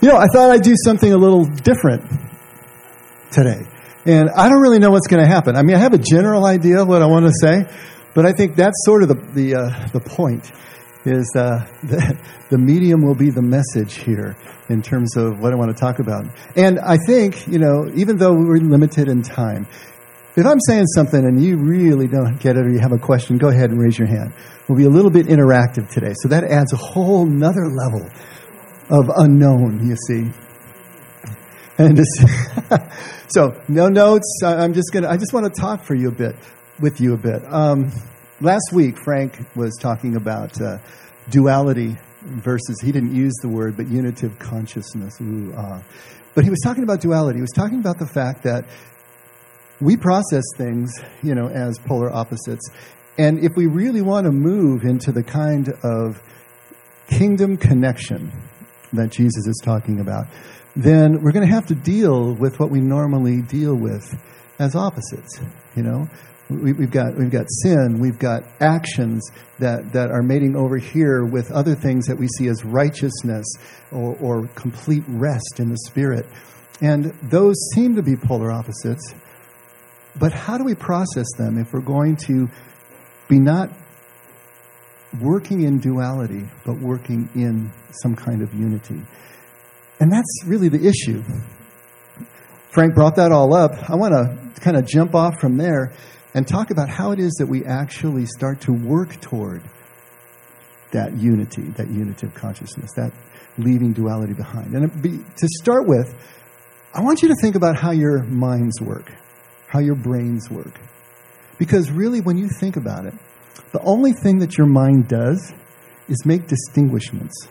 You know, I thought I'd do something a little different today. And I don't really know what's going to happen. I mean, I have a general idea of what I want to say, but I think that's sort of the, the, uh, the point is uh, the, the medium will be the message here in terms of what I want to talk about. And I think, you know, even though we're limited in time, if I'm saying something and you really don't get it or you have a question, go ahead and raise your hand. We'll be a little bit interactive today. So that adds a whole nother level of unknown, you see. And so no notes. I'm just gonna. I just want to talk for you a bit, with you a bit. Um, last week, Frank was talking about uh, duality versus. He didn't use the word, but unitive consciousness. Ooh, uh. But he was talking about duality. He was talking about the fact that we process things, you know, as polar opposites, and if we really want to move into the kind of kingdom connection that Jesus is talking about, then we're going to have to deal with what we normally deal with as opposites. You know, we, have got we've got sin, we've got actions that that are mating over here with other things that we see as righteousness or, or complete rest in the spirit, and those seem to be polar opposites. But how do we process them if we're going to be not working in duality, but working in some kind of unity? And that's really the issue. Frank brought that all up. I want to kind of jump off from there and talk about how it is that we actually start to work toward that unity, that unity of consciousness, that leaving duality behind. And be, to start with, I want you to think about how your minds work, how your brains work. Because really, when you think about it, the only thing that your mind does is make distinguishments,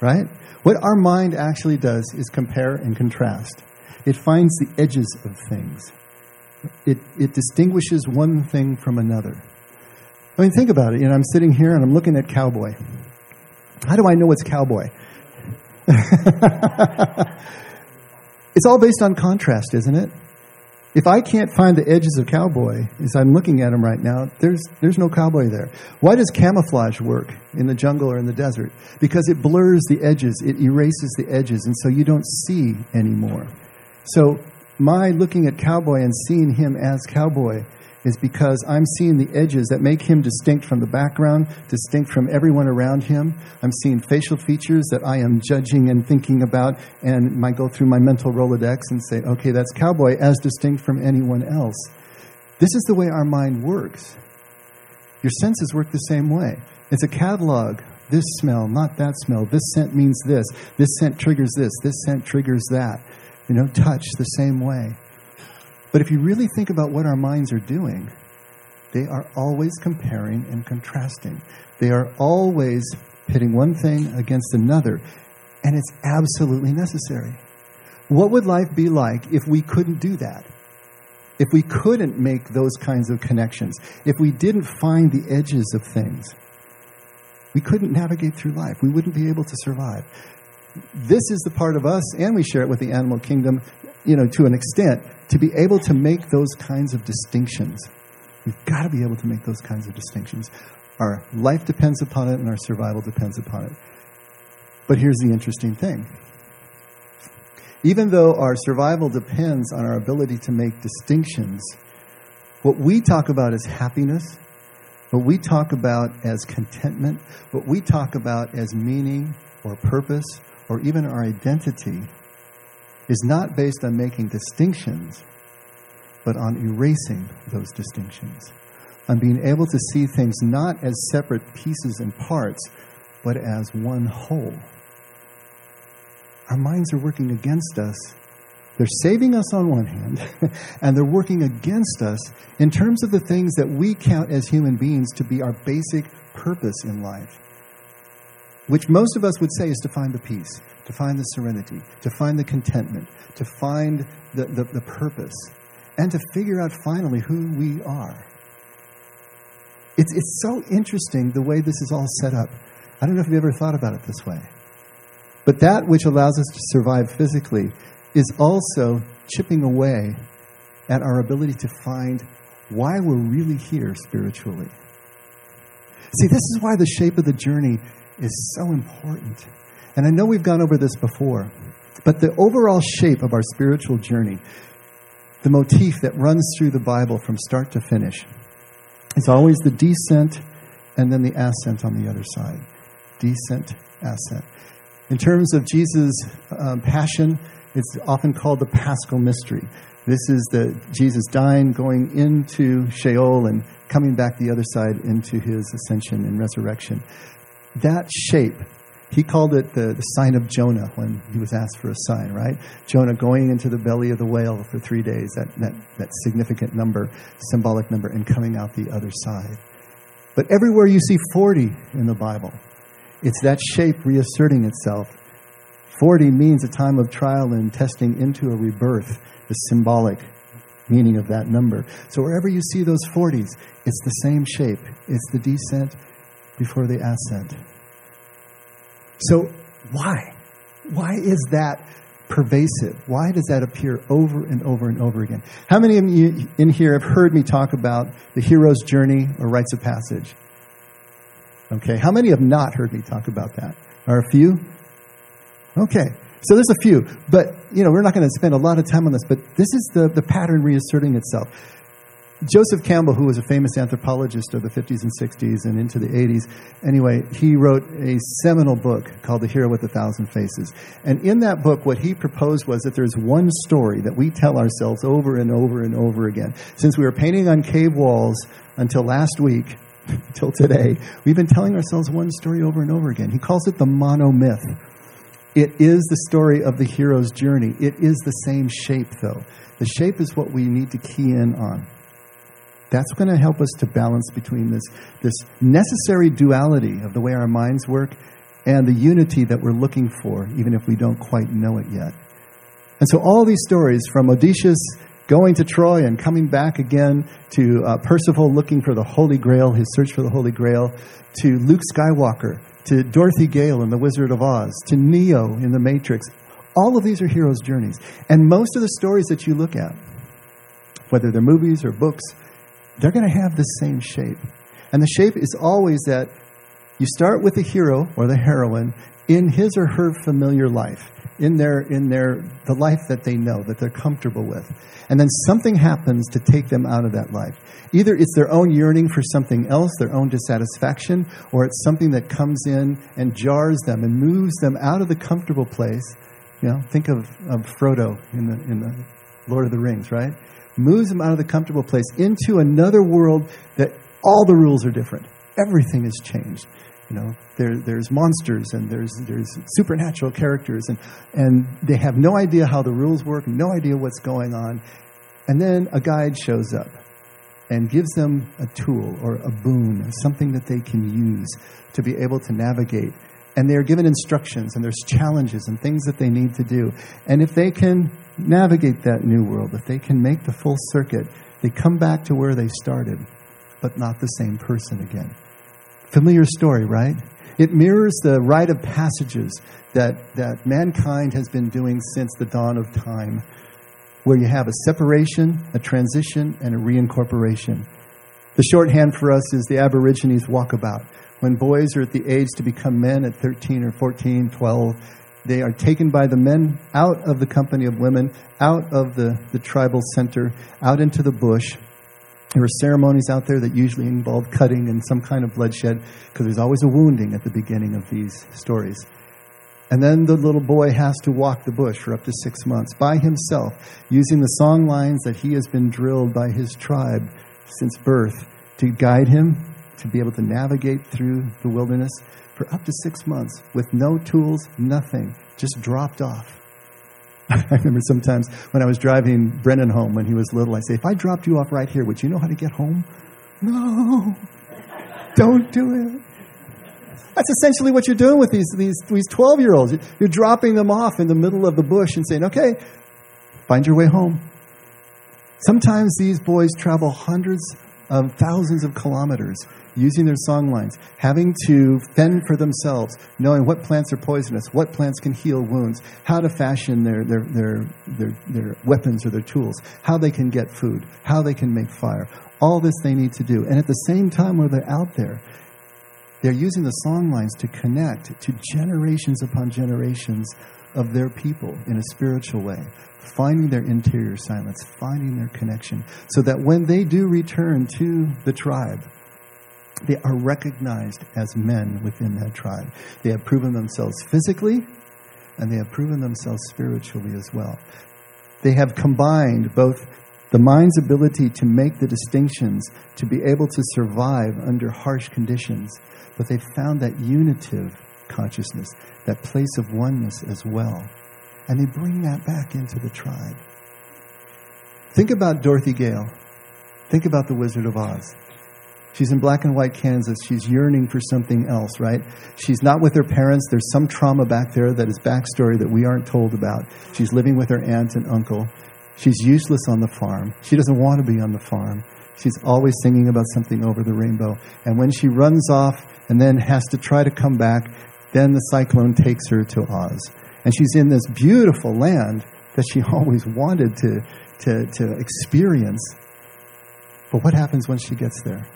right? What our mind actually does is compare and contrast. It finds the edges of things. It, it distinguishes one thing from another. I mean, think about it. You know, I'm sitting here and I'm looking at cowboy. How do I know it's cowboy? it's all based on contrast, isn't it? If I can't find the edges of cowboy as I'm looking at him right now, there's, there's no cowboy there. Why does camouflage work in the jungle or in the desert? Because it blurs the edges, it erases the edges, and so you don't see anymore. So, my looking at cowboy and seeing him as cowboy is because I'm seeing the edges that make him distinct from the background, distinct from everyone around him. I'm seeing facial features that I am judging and thinking about, and might go through my mental Rolodex and say, okay, that's cowboy as distinct from anyone else. This is the way our mind works. Your senses work the same way. It's a catalog. This smell, not that smell. This scent means this. This scent triggers this. This scent triggers that. You know, touch the same way. But if you really think about what our minds are doing, they are always comparing and contrasting. They are always pitting one thing against another, and it's absolutely necessary. What would life be like if we couldn't do that? If we couldn't make those kinds of connections? If we didn't find the edges of things? We couldn't navigate through life. We wouldn't be able to survive. This is the part of us, and we share it with the animal kingdom, you know, to an extent, to be able to make those kinds of distinctions. We've got to be able to make those kinds of distinctions. Our life depends upon it, and our survival depends upon it. But here's the interesting thing. Even though our survival depends on our ability to make distinctions, what we talk about as happiness, what we talk about as contentment, what we talk about as meaning or purpose, or even our identity, is not based on making distinctions, but on erasing those distinctions, on being able to see things not as separate pieces and parts, but as one whole. Our minds are working against us. They're saving us on one hand, and they're working against us in terms of the things that we count as human beings to be our basic purpose in life, which most of us would say is to find the peace, to find the serenity, to find the contentment, to find the, the, the purpose, and to figure out finally who we are. It's, it's so interesting the way this is all set up. I don't know if you've ever thought about it this way. But that which allows us to survive physically is also chipping away at our ability to find why we're really here spiritually. See, this is why the shape of the journey is so important. And I know we've gone over this before, but the overall shape of our spiritual journey, the motif that runs through the Bible from start to finish, is always the descent and then the ascent on the other side. Descent, ascent. In terms of Jesus' um, passion, it's often called the paschal mystery. This is the Jesus dying, going into Sheol, and coming back the other side into his ascension and resurrection. That shape, he called it the, the sign of Jonah when he was asked for a sign, right? Jonah going into the belly of the whale for three days, that, that, that significant number, symbolic number, and coming out the other side. But everywhere you see 40 in the Bible, it's that shape reasserting itself. 40 means a time of trial and testing into a rebirth, the symbolic meaning of that number. So wherever you see those 40s, it's the same shape. It's the descent before the ascent. So why? Why is that pervasive? Why does that appear over and over and over again? How many of you in here have heard me talk about the hero's journey or rites of passage? Okay. How many have not heard me talk about that? Are a few? Okay. So there's a few, but you know, we're not going to spend a lot of time on this, but this is the, the pattern reasserting itself. Joseph Campbell, who was a famous anthropologist of the 50s and 60s and into the 80s, anyway, he wrote a seminal book called The Hero with a Thousand Faces. And in that book, what he proposed was that there's one story that we tell ourselves over and over and over again. Since we were painting on cave walls until last week, until today, we've been telling ourselves one story over and over again. He calls it the monomyth. It is the story of the hero's journey. It is the same shape, though. The shape is what we need to key in on. That's going to help us to balance between this, this necessary duality of the way our minds work and the unity that we're looking for, even if we don't quite know it yet. And so, all these stories from Odysseus going to Troy and coming back again to uh, Percival looking for the Holy Grail, his search for the Holy Grail, to Luke Skywalker, to Dorothy Gale in The Wizard of Oz, to Neo in The Matrix. All of these are heroes' journeys. And most of the stories that you look at, whether they're movies or books, they're going to have the same shape. And the shape is always that you start with the hero or the heroine in his or her familiar life, in their in their the life that they know, that they're comfortable with. And then something happens to take them out of that life. Either it's their own yearning for something else, their own dissatisfaction, or it's something that comes in and jars them and moves them out of the comfortable place. You know, think of, of Frodo in the in the Lord of the Rings, right? moves them out of the comfortable place into another world that all the rules are different. Everything has changed. You know, there, there's monsters and there's, there's supernatural characters, and, and they have no idea how the rules work, no idea what's going on. And then a guide shows up and gives them a tool or a boon, something that they can use to be able to navigate. And they're given instructions and there's challenges and things that they need to do. And if they can navigate that new world, if they can make the full circuit, they come back to where they started, but not the same person again. Familiar story, right? It mirrors the rite of passages that, that mankind has been doing since the dawn of time, where you have a separation, a transition, and a reincorporation. The shorthand for us is the Aborigines walkabout. When boys are at the age to become men at 13 or 14, 12, they are taken by the men out of the company of women, out of the, the tribal center, out into the bush. There are ceremonies out there that usually involve cutting and some kind of bloodshed because there's always a wounding at the beginning of these stories. And then the little boy has to walk the bush for up to six months by himself, using the song lines that he has been drilled by his tribe since birth to guide him to be able to navigate through the wilderness for up to six months with no tools, nothing, just dropped off. I remember sometimes when I was driving Brennan home when he was little, I say, if I dropped you off right here, would you know how to get home? No, don't do it. That's essentially what you're doing with these, these, these 12 year olds. You're dropping them off in the middle of the bush and saying, okay, find your way home. Sometimes these boys travel hundreds of thousands of kilometers using their song lines, having to fend for themselves, knowing what plants are poisonous, what plants can heal wounds, how to fashion their, their, their, their, their weapons or their tools, how they can get food, how they can make fire. All this they need to do. And at the same time, while they're out there, They're using the song lines to connect to generations upon generations of their people in a spiritual way, finding their interior silence, finding their connection, so that when they do return to the tribe, they are recognized as men within that tribe. They have proven themselves physically, and they have proven themselves spiritually as well. They have combined both the mind's ability to make the distinctions, to be able to survive under harsh conditions, but they've found that unitive consciousness, that place of oneness as well. And they bring that back into the tribe. Think about Dorothy Gale. Think about the Wizard of Oz. She's in black and white Kansas. She's yearning for something else, right? She's not with her parents. There's some trauma back there that is backstory that we aren't told about. She's living with her aunt and uncle. She's useless on the farm. She doesn't want to be on the farm. She's always singing about something over the rainbow. And when she runs off and then has to try to come back, then the cyclone takes her to Oz. And she's in this beautiful land that she always wanted to, to, to experience. But what happens when she gets there?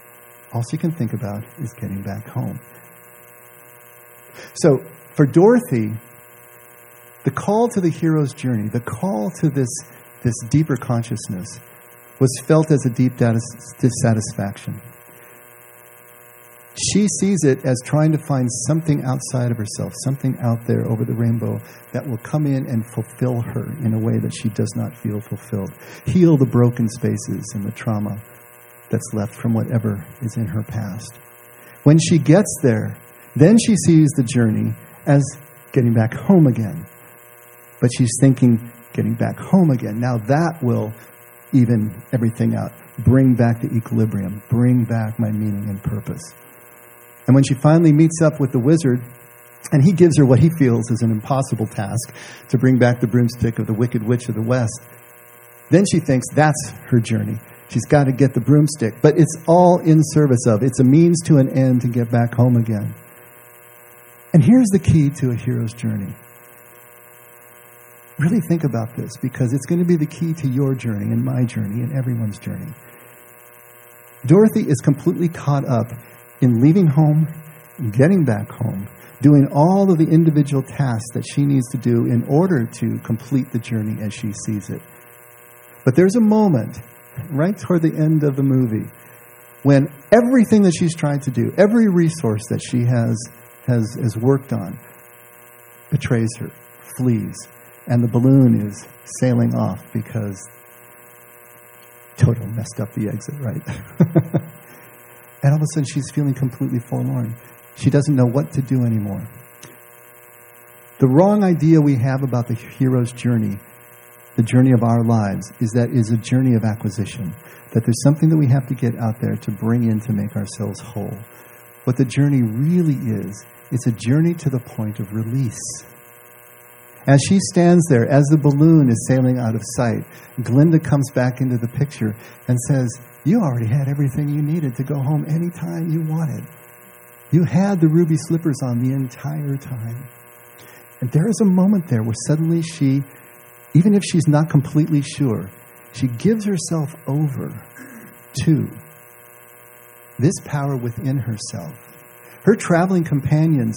all she can think about is getting back home. So, for Dorothy, the call to the hero's journey, the call to this, this deeper consciousness, was felt as a deep dissatisfaction. She sees it as trying to find something outside of herself, something out there over the rainbow that will come in and fulfill her in a way that she does not feel fulfilled. Heal the broken spaces and the trauma that's left from whatever is in her past. When she gets there, then she sees the journey as getting back home again. But she's thinking, getting back home again. Now that will even everything out, bring back the equilibrium, bring back my meaning and purpose. And when she finally meets up with the wizard, and he gives her what he feels is an impossible task to bring back the broomstick of the wicked witch of the west, then she thinks that's her journey. She's got to get the broomstick. But it's all in service of, it's a means to an end to get back home again. And here's the key to a hero's journey. Really think about this because it's going to be the key to your journey and my journey and everyone's journey. Dorothy is completely caught up in leaving home, getting back home, doing all of the individual tasks that she needs to do in order to complete the journey as she sees it. But there's a moment right toward the end of the movie, when everything that she's tried to do, every resource that she has, has, has worked on, betrays her, flees, and the balloon is sailing off because Toto messed up the exit, right? and all of a sudden she's feeling completely forlorn. She doesn't know what to do anymore. The wrong idea we have about the hero's journey the journey of our lives is that is a journey of acquisition. That there's something that we have to get out there to bring in to make ourselves whole. What the journey really is, it's a journey to the point of release. As she stands there, as the balloon is sailing out of sight, Glinda comes back into the picture and says, You already had everything you needed to go home anytime you wanted. You had the ruby slippers on the entire time. And there is a moment there where suddenly she even if she's not completely sure, she gives herself over to this power within herself. Her traveling companions,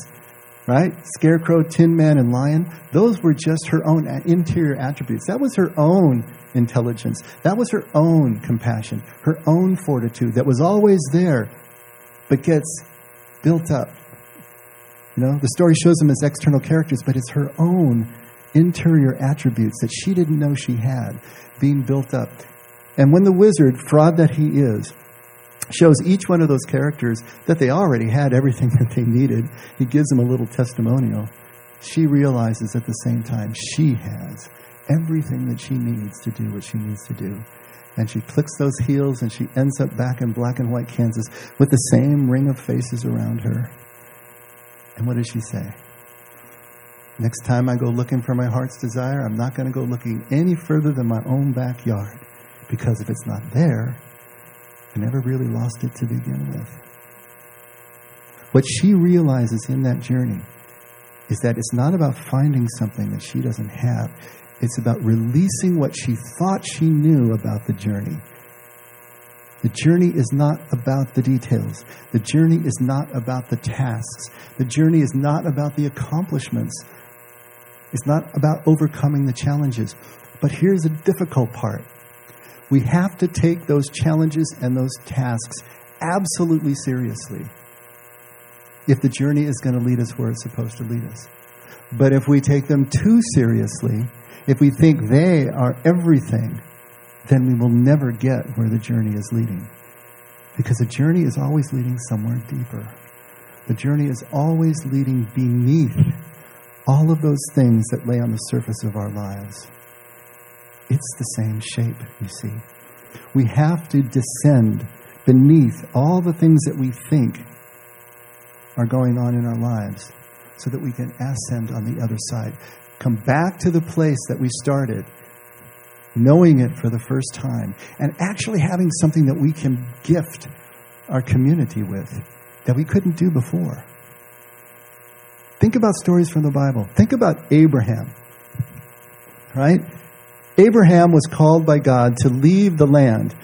right? Scarecrow, Tin Man, and Lion, those were just her own interior attributes. That was her own intelligence. That was her own compassion, her own fortitude that was always there, but gets built up. You know, the story shows them as external characters, but it's her own interior attributes that she didn't know she had being built up. And when the wizard, fraud that he is, shows each one of those characters that they already had everything that they needed, he gives them a little testimonial. She realizes at the same time she has everything that she needs to do what she needs to do. And she clicks those heels and she ends up back in black and white Kansas with the same ring of faces around her. And what does she say? Next time I go looking for my heart's desire, I'm not going to go looking any further than my own backyard. Because if it's not there, I never really lost it to begin with. What she realizes in that journey is that it's not about finding something that she doesn't have, it's about releasing what she thought she knew about the journey. The journey is not about the details. The journey is not about the tasks. The journey is not about the accomplishments. It's not about overcoming the challenges. But here's the difficult part we have to take those challenges and those tasks absolutely seriously if the journey is going to lead us where it's supposed to lead us. But if we take them too seriously, if we think they are everything, then we will never get where the journey is leading. Because the journey is always leading somewhere deeper. The journey is always leading beneath all of those things that lay on the surface of our lives. It's the same shape, you see. We have to descend beneath all the things that we think are going on in our lives so that we can ascend on the other side. Come back to the place that we started, knowing it for the first time, and actually having something that we can gift our community with that we couldn't do before. Think about stories from the Bible. Think about Abraham, right? Abraham was called by God to leave the land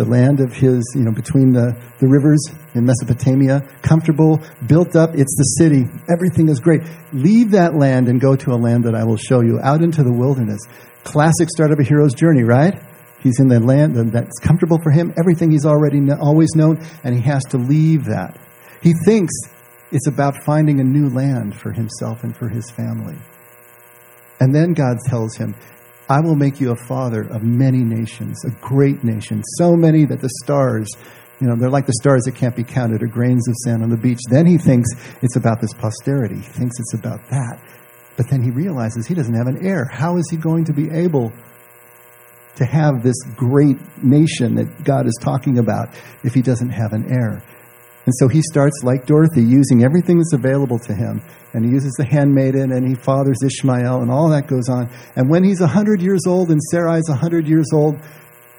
the land of his, you know, between the, the rivers in Mesopotamia, comfortable, built up. It's the city. Everything is great. Leave that land and go to a land that I will show you, out into the wilderness. Classic start of a hero's journey, right? He's in the land that's comfortable for him, everything he's already always known, and he has to leave that. He thinks it's about finding a new land for himself and for his family. And then God tells him, I will make you a father of many nations, a great nation, so many that the stars, you know, they're like the stars that can't be counted or grains of sand on the beach. Then he thinks it's about this posterity. He thinks it's about that. But then he realizes he doesn't have an heir. How is he going to be able to have this great nation that God is talking about if he doesn't have an heir? And so he starts, like Dorothy, using everything that's available to him. And he uses the handmaiden and he fathers Ishmael and all that goes on. And when he's 100 years old and Sarai's 100 years old,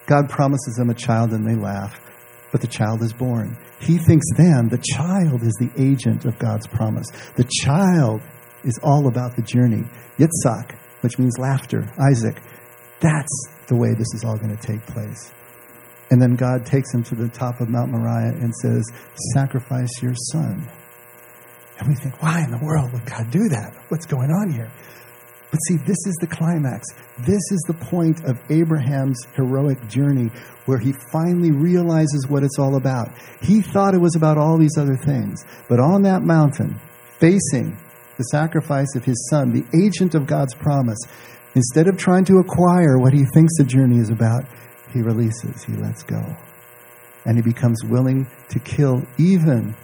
God promises him a child and they laugh. But the child is born. He thinks then the child is the agent of God's promise. The child is all about the journey. Yitzhak, which means laughter, Isaac. That's the way this is all going to take place. And then God takes him to the top of Mount Moriah and says, Sacrifice your son. And we think, why in the world would God do that? What's going on here? But see, this is the climax. This is the point of Abraham's heroic journey where he finally realizes what it's all about. He thought it was about all these other things. But on that mountain, facing the sacrifice of his son, the agent of God's promise, instead of trying to acquire what he thinks the journey is about, he releases, he lets go. And he becomes willing to kill even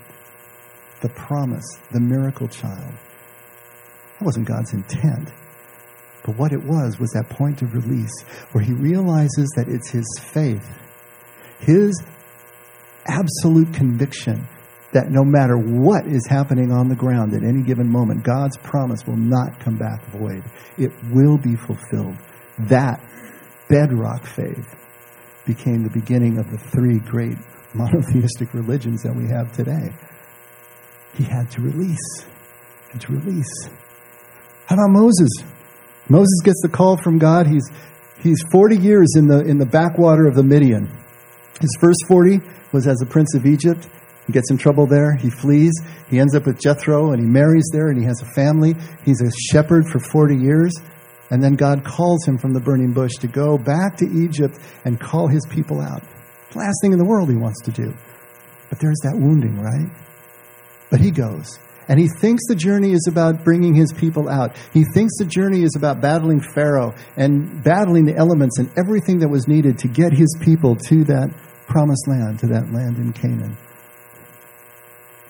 the promise, the miracle child. That wasn't God's intent. But what it was was that point of release where he realizes that it's his faith, his absolute conviction that no matter what is happening on the ground at any given moment, God's promise will not come back void. It will be fulfilled. That bedrock faith became the beginning of the three great monotheistic religions that we have today. He had to release. and to release. How about Moses? Moses gets the call from God. He's, he's 40 years in the, in the backwater of the Midian. His first 40 was as a prince of Egypt. He gets in trouble there. He flees. He ends up with Jethro and he marries there and he has a family. He's a shepherd for 40 years. And then God calls him from the burning bush to go back to Egypt and call his people out. Last thing in the world he wants to do. But there's that wounding, right? But he goes. And he thinks the journey is about bringing his people out. He thinks the journey is about battling Pharaoh and battling the elements and everything that was needed to get his people to that promised land, to that land in Canaan.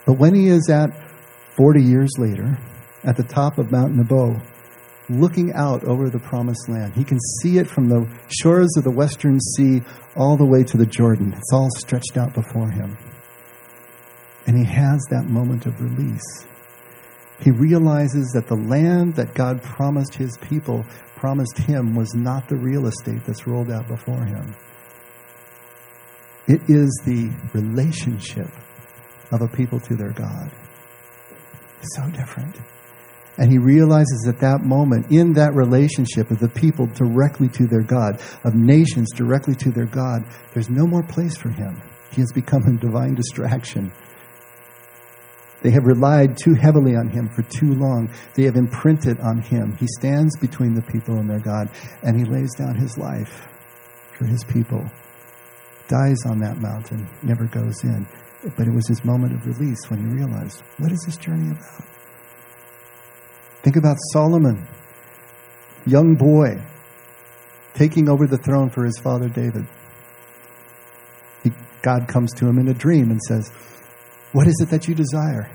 But when he is at 40 years later, at the top of Mount Nebo, looking out over the promised land. He can see it from the shores of the western sea all the way to the Jordan. It's all stretched out before him. And he has that moment of release. He realizes that the land that God promised his people, promised him, was not the real estate that's rolled out before him. It is the relationship of a people to their God. So different. And he realizes at that moment, in that relationship of the people directly to their God, of nations directly to their God, there's no more place for him. He has become a divine distraction. They have relied too heavily on him for too long. They have imprinted on him. He stands between the people and their God, and he lays down his life for his people. Dies on that mountain, never goes in. But it was his moment of release when he realized, what is this journey about? Think about Solomon, young boy, taking over the throne for his father David. He, God comes to him in a dream and says, What is it that you desire?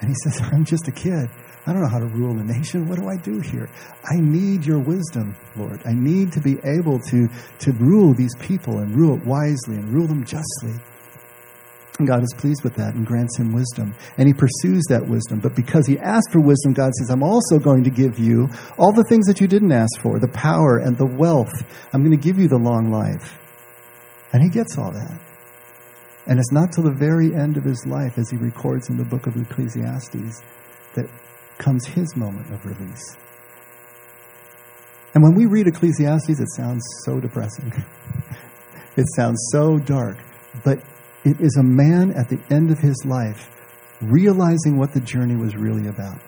And he says, I'm just a kid. I don't know how to rule a nation. What do I do here? I need your wisdom, Lord. I need to be able to, to rule these people and rule it wisely and rule them justly. And God is pleased with that and grants him wisdom. And he pursues that wisdom. But because he asked for wisdom, God says, I'm also going to give you all the things that you didn't ask for the power and the wealth. I'm going to give you the long life. And he gets all that. And it's not till the very end of his life, as he records in the book of Ecclesiastes, that comes his moment of release. And when we read Ecclesiastes, it sounds so depressing. it sounds so dark. But it is a man at the end of his life realizing what the journey was really about.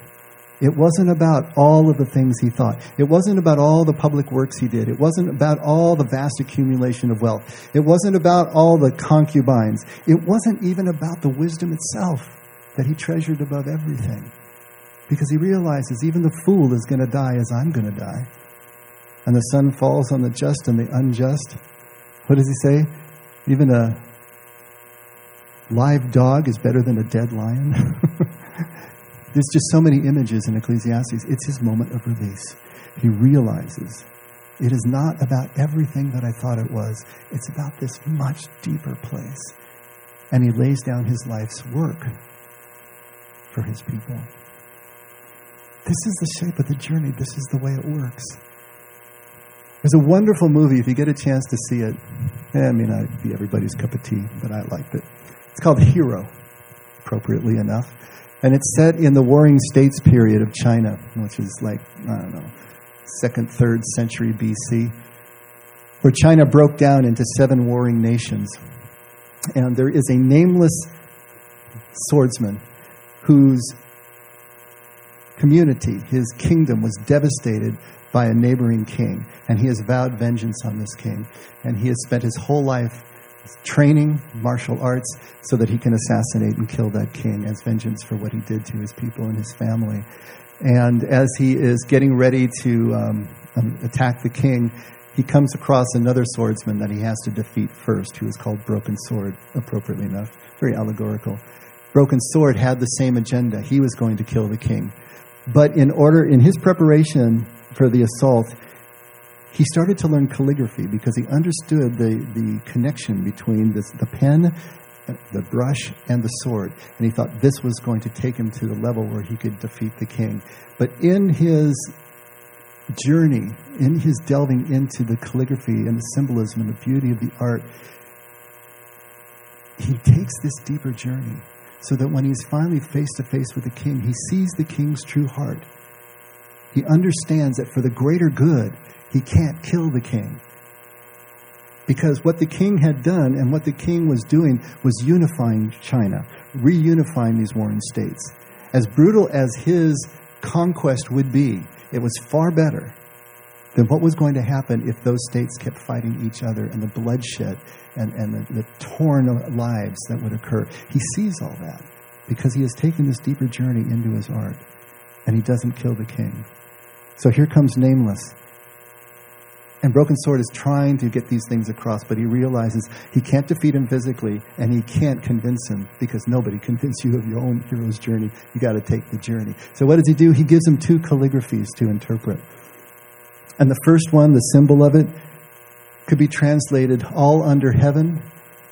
It wasn't about all of the things he thought. It wasn't about all the public works he did. It wasn't about all the vast accumulation of wealth. It wasn't about all the concubines. It wasn't even about the wisdom itself that he treasured above everything. Because he realizes even the fool is going to die as I'm going to die. And the sun falls on the just and the unjust. What does he say? Even a live dog is better than a dead lion. There's just so many images in Ecclesiastes. It's his moment of release. He realizes it is not about everything that I thought it was, it's about this much deeper place. And he lays down his life's work for his people. This is the shape of the journey, this is the way it works. It's a wonderful movie, if you get a chance to see it. Eh, I mean, I'd be everybody's cup of tea, but I liked it. It's called Hero, appropriately enough. And it's set in the Warring States period of China, which is like, I don't know, second, third century BC, where China broke down into seven warring nations. And there is a nameless swordsman whose community, his kingdom, was devastated by a neighboring king. And he has vowed vengeance on this king. And he has spent his whole life training martial arts so that he can assassinate and kill that king as vengeance for what he did to his people and his family. And as he is getting ready to um, um, attack the king, he comes across another swordsman that he has to defeat first, who is called Broken Sword, appropriately enough. Very allegorical. Broken Sword had the same agenda. He was going to kill the king. But in order, in his preparation for the assault, he started to learn calligraphy because he understood the, the connection between this, the pen, the brush, and the sword. And he thought this was going to take him to the level where he could defeat the king. But in his journey, in his delving into the calligraphy and the symbolism and the beauty of the art, he takes this deeper journey so that when he's finally face to face with the king, he sees the king's true heart. He understands that for the greater good, he can't kill the king. Because what the king had done and what the king was doing was unifying China, reunifying these warring states. As brutal as his conquest would be, it was far better than what was going to happen if those states kept fighting each other and the bloodshed and, and the, the torn lives that would occur. He sees all that because he has taken this deeper journey into his art and he doesn't kill the king. So here comes Nameless and Broken Sword is trying to get these things across, but he realizes he can't defeat him physically, and he can't convince him because nobody convinced you of your own hero's journey. You got to take the journey. So what does he do? He gives him two calligraphies to interpret. And the first one, the symbol of it, could be translated all under heaven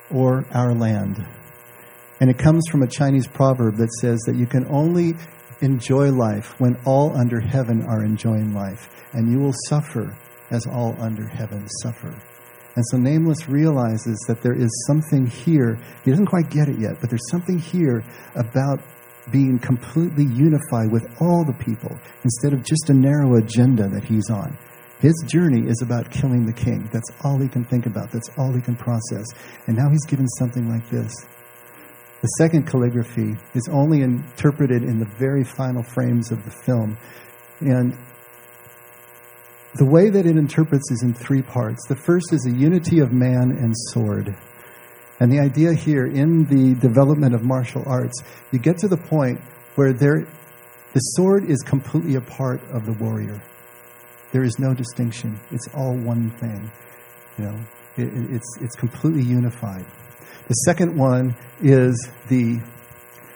or our land. And it comes from a Chinese proverb that says that you can only enjoy life when all under heaven are enjoying life, and you will suffer as all under heaven suffer. And so Nameless realizes that there is something here. He doesn't quite get it yet, but there's something here about being completely unified with all the people instead of just a narrow agenda that he's on. His journey is about killing the king. That's all he can think about. That's all he can process. And now he's given something like this. The second calligraphy is only interpreted in the very final frames of the film. And the way that it interprets is in three parts. The first is a unity of man and sword. And the idea here in the development of martial arts, you get to the point where there, the sword is completely a part of the warrior. There is no distinction. It's all one thing. You know, it, it's, it's completely unified. The second one is the,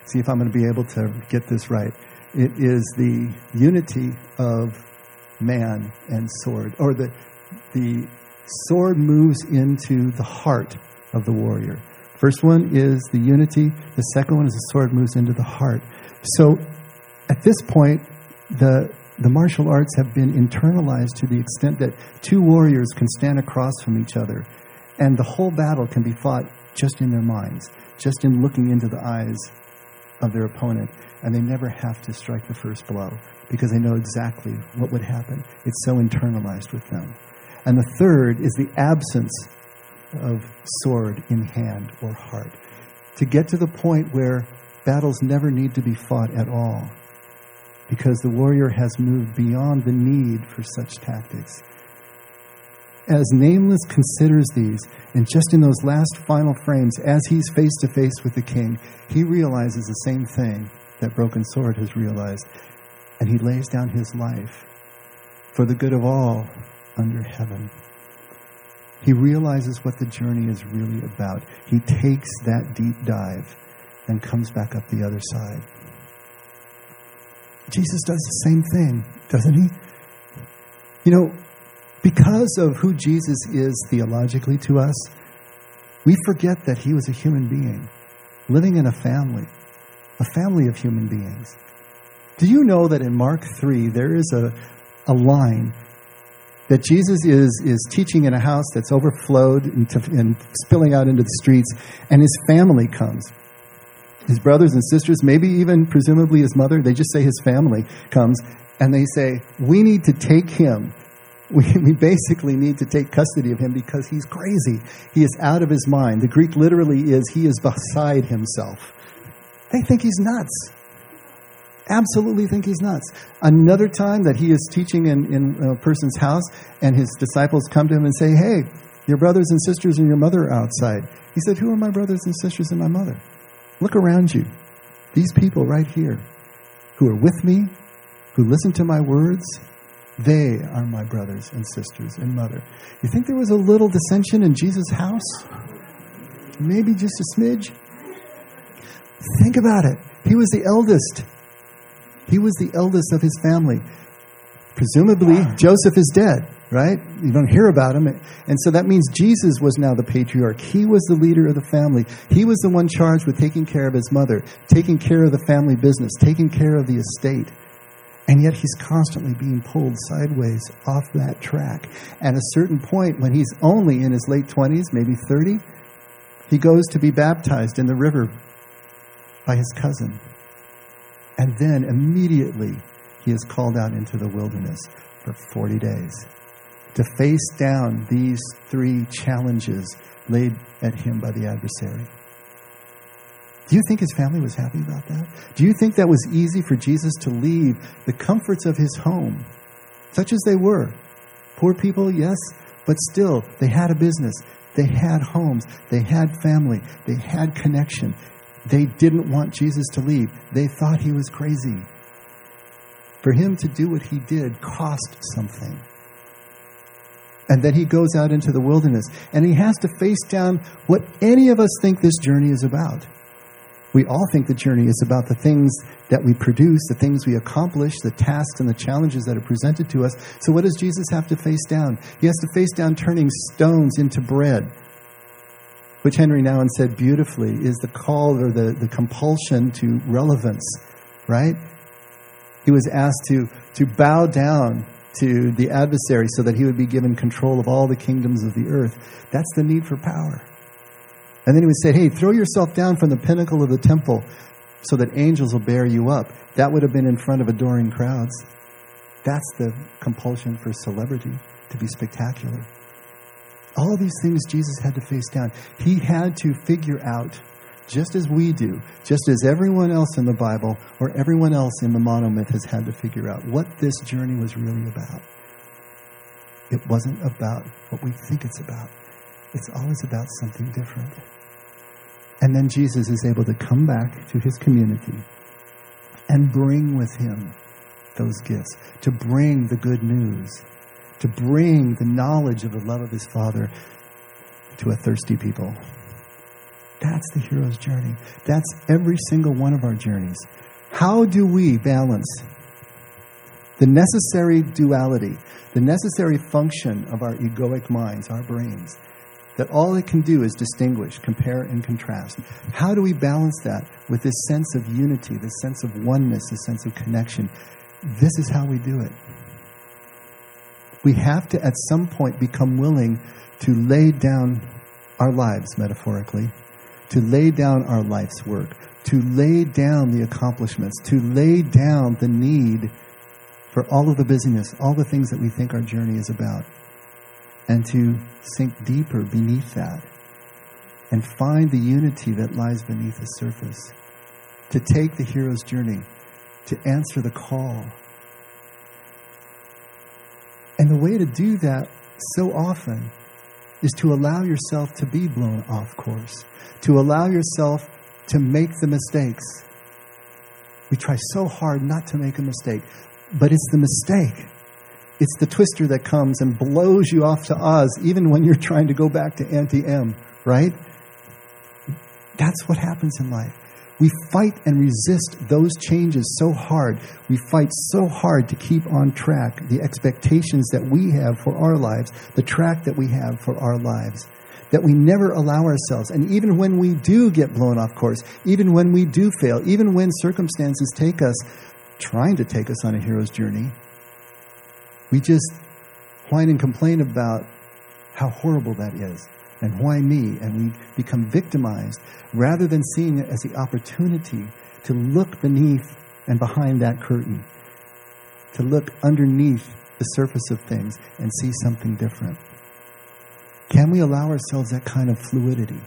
see if I'm going to be able to get this right. It is the unity of man and sword, or the, the sword moves into the heart of the warrior. First one is the unity. The second one is the sword moves into the heart. So at this point, the the martial arts have been internalized to the extent that two warriors can stand across from each other and the whole battle can be fought just in their minds, just in looking into the eyes of their opponent. And they never have to strike the first blow because they know exactly what would happen. It's so internalized with them. And the third is the absence of sword in hand or heart. To get to the point where battles never need to be fought at all because the warrior has moved beyond the need for such tactics. As Nameless considers these, and just in those last final frames, as he's face to face with the king, he realizes the same thing that Broken Sword has realized, and he lays down his life for the good of all under heaven. He realizes what the journey is really about. He takes that deep dive and comes back up the other side. Jesus does the same thing, doesn't he? You know, because of who Jesus is theologically to us, we forget that he was a human being living in a family, a family of human beings. Do you know that in Mark 3 there is a, a line that Jesus is, is teaching in a house that's overflowed into, and spilling out into the streets, and his family comes his brothers and sisters, maybe even presumably his mother, they just say his family comes, and they say, We need to take him. We, we basically need to take custody of him because he's crazy. He is out of his mind. The Greek literally is, he is beside himself. They think he's nuts. Absolutely think he's nuts. Another time that he is teaching in, in a person's house, and his disciples come to him and say, Hey, your brothers and sisters and your mother are outside. He said, Who are my brothers and sisters and my mother? Look around you. These people right here who are with me, who listen to my words, they are my brothers and sisters and mother. You think there was a little dissension in Jesus' house? Maybe just a smidge? Think about it. He was the eldest. He was the eldest of his family. Presumably, Joseph is dead right? You don't hear about him. And so that means Jesus was now the patriarch. He was the leader of the family. He was the one charged with taking care of his mother, taking care of the family business, taking care of the estate. And yet he's constantly being pulled sideways off that track. At a certain point, when he's only in his late 20s, maybe 30, he goes to be baptized in the river by his cousin. And then immediately he is called out into the wilderness for 40 days to face down these three challenges laid at him by the adversary. Do you think his family was happy about that? Do you think that was easy for Jesus to leave the comforts of his home, such as they were? Poor people, yes, but still, they had a business. They had homes. They had family. They had connection. They didn't want Jesus to leave. They thought he was crazy. For him to do what he did cost something. And then he goes out into the wilderness and he has to face down what any of us think this journey is about. We all think the journey is about the things that we produce, the things we accomplish, the tasks and the challenges that are presented to us. So, what does Jesus have to face down? He has to face down turning stones into bread, which Henry Nouwen said beautifully is the call or the, the compulsion to relevance, right? He was asked to, to bow down to the adversary so that he would be given control of all the kingdoms of the earth. That's the need for power. And then he would say, hey, throw yourself down from the pinnacle of the temple so that angels will bear you up. That would have been in front of adoring crowds. That's the compulsion for celebrity. to be spectacular. All these things Jesus had to face down. He had to figure out, just as we do, just as everyone else in the Bible or everyone else in the monomyth has had to figure out, what this journey was really about. It wasn't about what we think it's about. It's always about something different. And then Jesus is able to come back to his community and bring with him those gifts, to bring the good news, to bring the knowledge of the love of his Father to a thirsty people. That's the hero's journey. That's every single one of our journeys. How do we balance the necessary duality, the necessary function of our egoic minds, our brains, that all it can do is distinguish, compare, and contrast. How do we balance that with this sense of unity, this sense of oneness, this sense of connection? This is how we do it. We have to, at some point, become willing to lay down our lives, metaphorically, to lay down our life's work, to lay down the accomplishments, to lay down the need for all of the busyness, all the things that we think our journey is about and to sink deeper beneath that and find the unity that lies beneath the surface. To take the hero's journey, to answer the call. And the way to do that so often is to allow yourself to be blown off course, to allow yourself to make the mistakes. We try so hard not to make a mistake, but it's the mistake it's the twister that comes and blows you off to Oz, even when you're trying to go back to Auntie Em, right? That's what happens in life. We fight and resist those changes so hard. We fight so hard to keep on track the expectations that we have for our lives, the track that we have for our lives, that we never allow ourselves. And even when we do get blown off course, even when we do fail, even when circumstances take us, trying to take us on a hero's journey, we just whine and complain about how horrible that is and why me, and we become victimized rather than seeing it as the opportunity to look beneath and behind that curtain, to look underneath the surface of things and see something different. Can we allow ourselves that kind of fluidity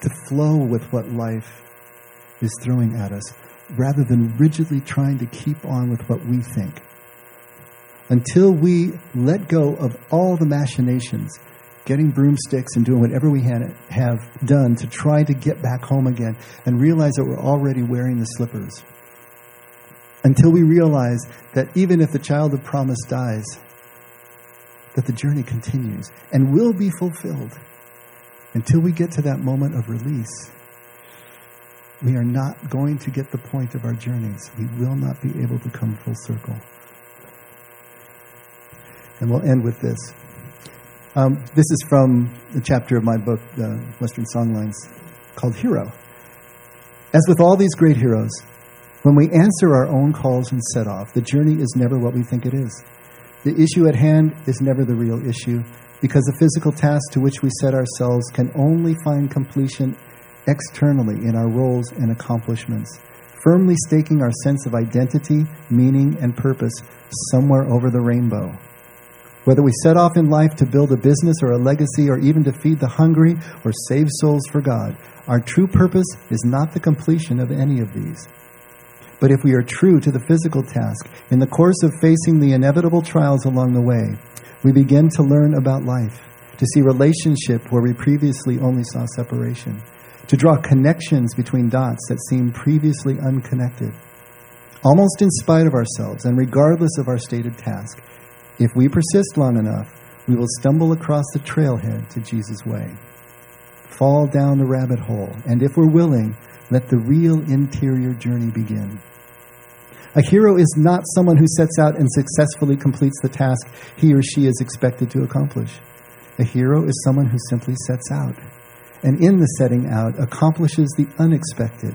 to flow with what life is throwing at us rather than rigidly trying to keep on with what we think? until we let go of all the machinations, getting broomsticks and doing whatever we had, have done to try to get back home again and realize that we're already wearing the slippers. Until we realize that even if the child of promise dies, that the journey continues and will be fulfilled. Until we get to that moment of release, we are not going to get the point of our journeys. We will not be able to come full circle. And we'll end with this. Um, this is from the chapter of my book, uh, Western Songlines, called Hero. As with all these great heroes, when we answer our own calls and set off, the journey is never what we think it is. The issue at hand is never the real issue, because the physical task to which we set ourselves can only find completion externally in our roles and accomplishments, firmly staking our sense of identity, meaning, and purpose somewhere over the rainbow. Whether we set off in life to build a business or a legacy or even to feed the hungry or save souls for God, our true purpose is not the completion of any of these. But if we are true to the physical task, in the course of facing the inevitable trials along the way, we begin to learn about life, to see relationship where we previously only saw separation, to draw connections between dots that seemed previously unconnected. Almost in spite of ourselves and regardless of our stated task, if we persist long enough, we will stumble across the trailhead to Jesus' way, fall down the rabbit hole, and if we're willing, let the real interior journey begin. A hero is not someone who sets out and successfully completes the task he or she is expected to accomplish. A hero is someone who simply sets out, and in the setting out, accomplishes the unexpected.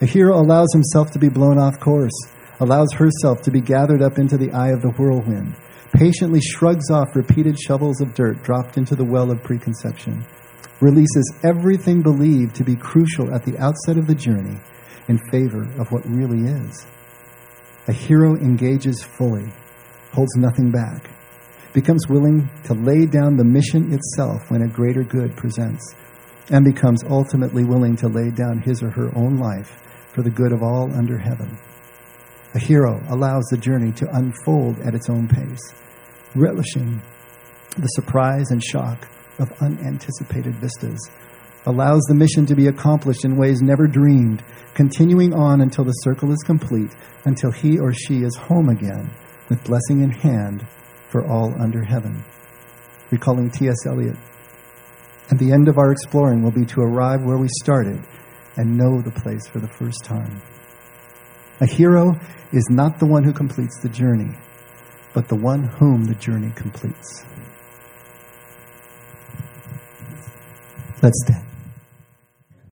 A hero allows himself to be blown off course, allows herself to be gathered up into the eye of the whirlwind, patiently shrugs off repeated shovels of dirt dropped into the well of preconception, releases everything believed to be crucial at the outset of the journey in favor of what really is. A hero engages fully, holds nothing back. becomes willing to lay down the mission itself when a greater good presents, and becomes ultimately willing to lay down his or her own life for the good of all under heaven. A hero allows the journey to unfold at its own pace, relishing the surprise and shock of unanticipated vistas, allows the mission to be accomplished in ways never dreamed, continuing on until the circle is complete, until he or she is home again with blessing in hand for all under heaven. Recalling T.S. Eliot, and the end of our exploring will be to arrive where we started and know the place for the first time. A hero is not the one who completes the journey, but the one whom the journey completes. Let's stand.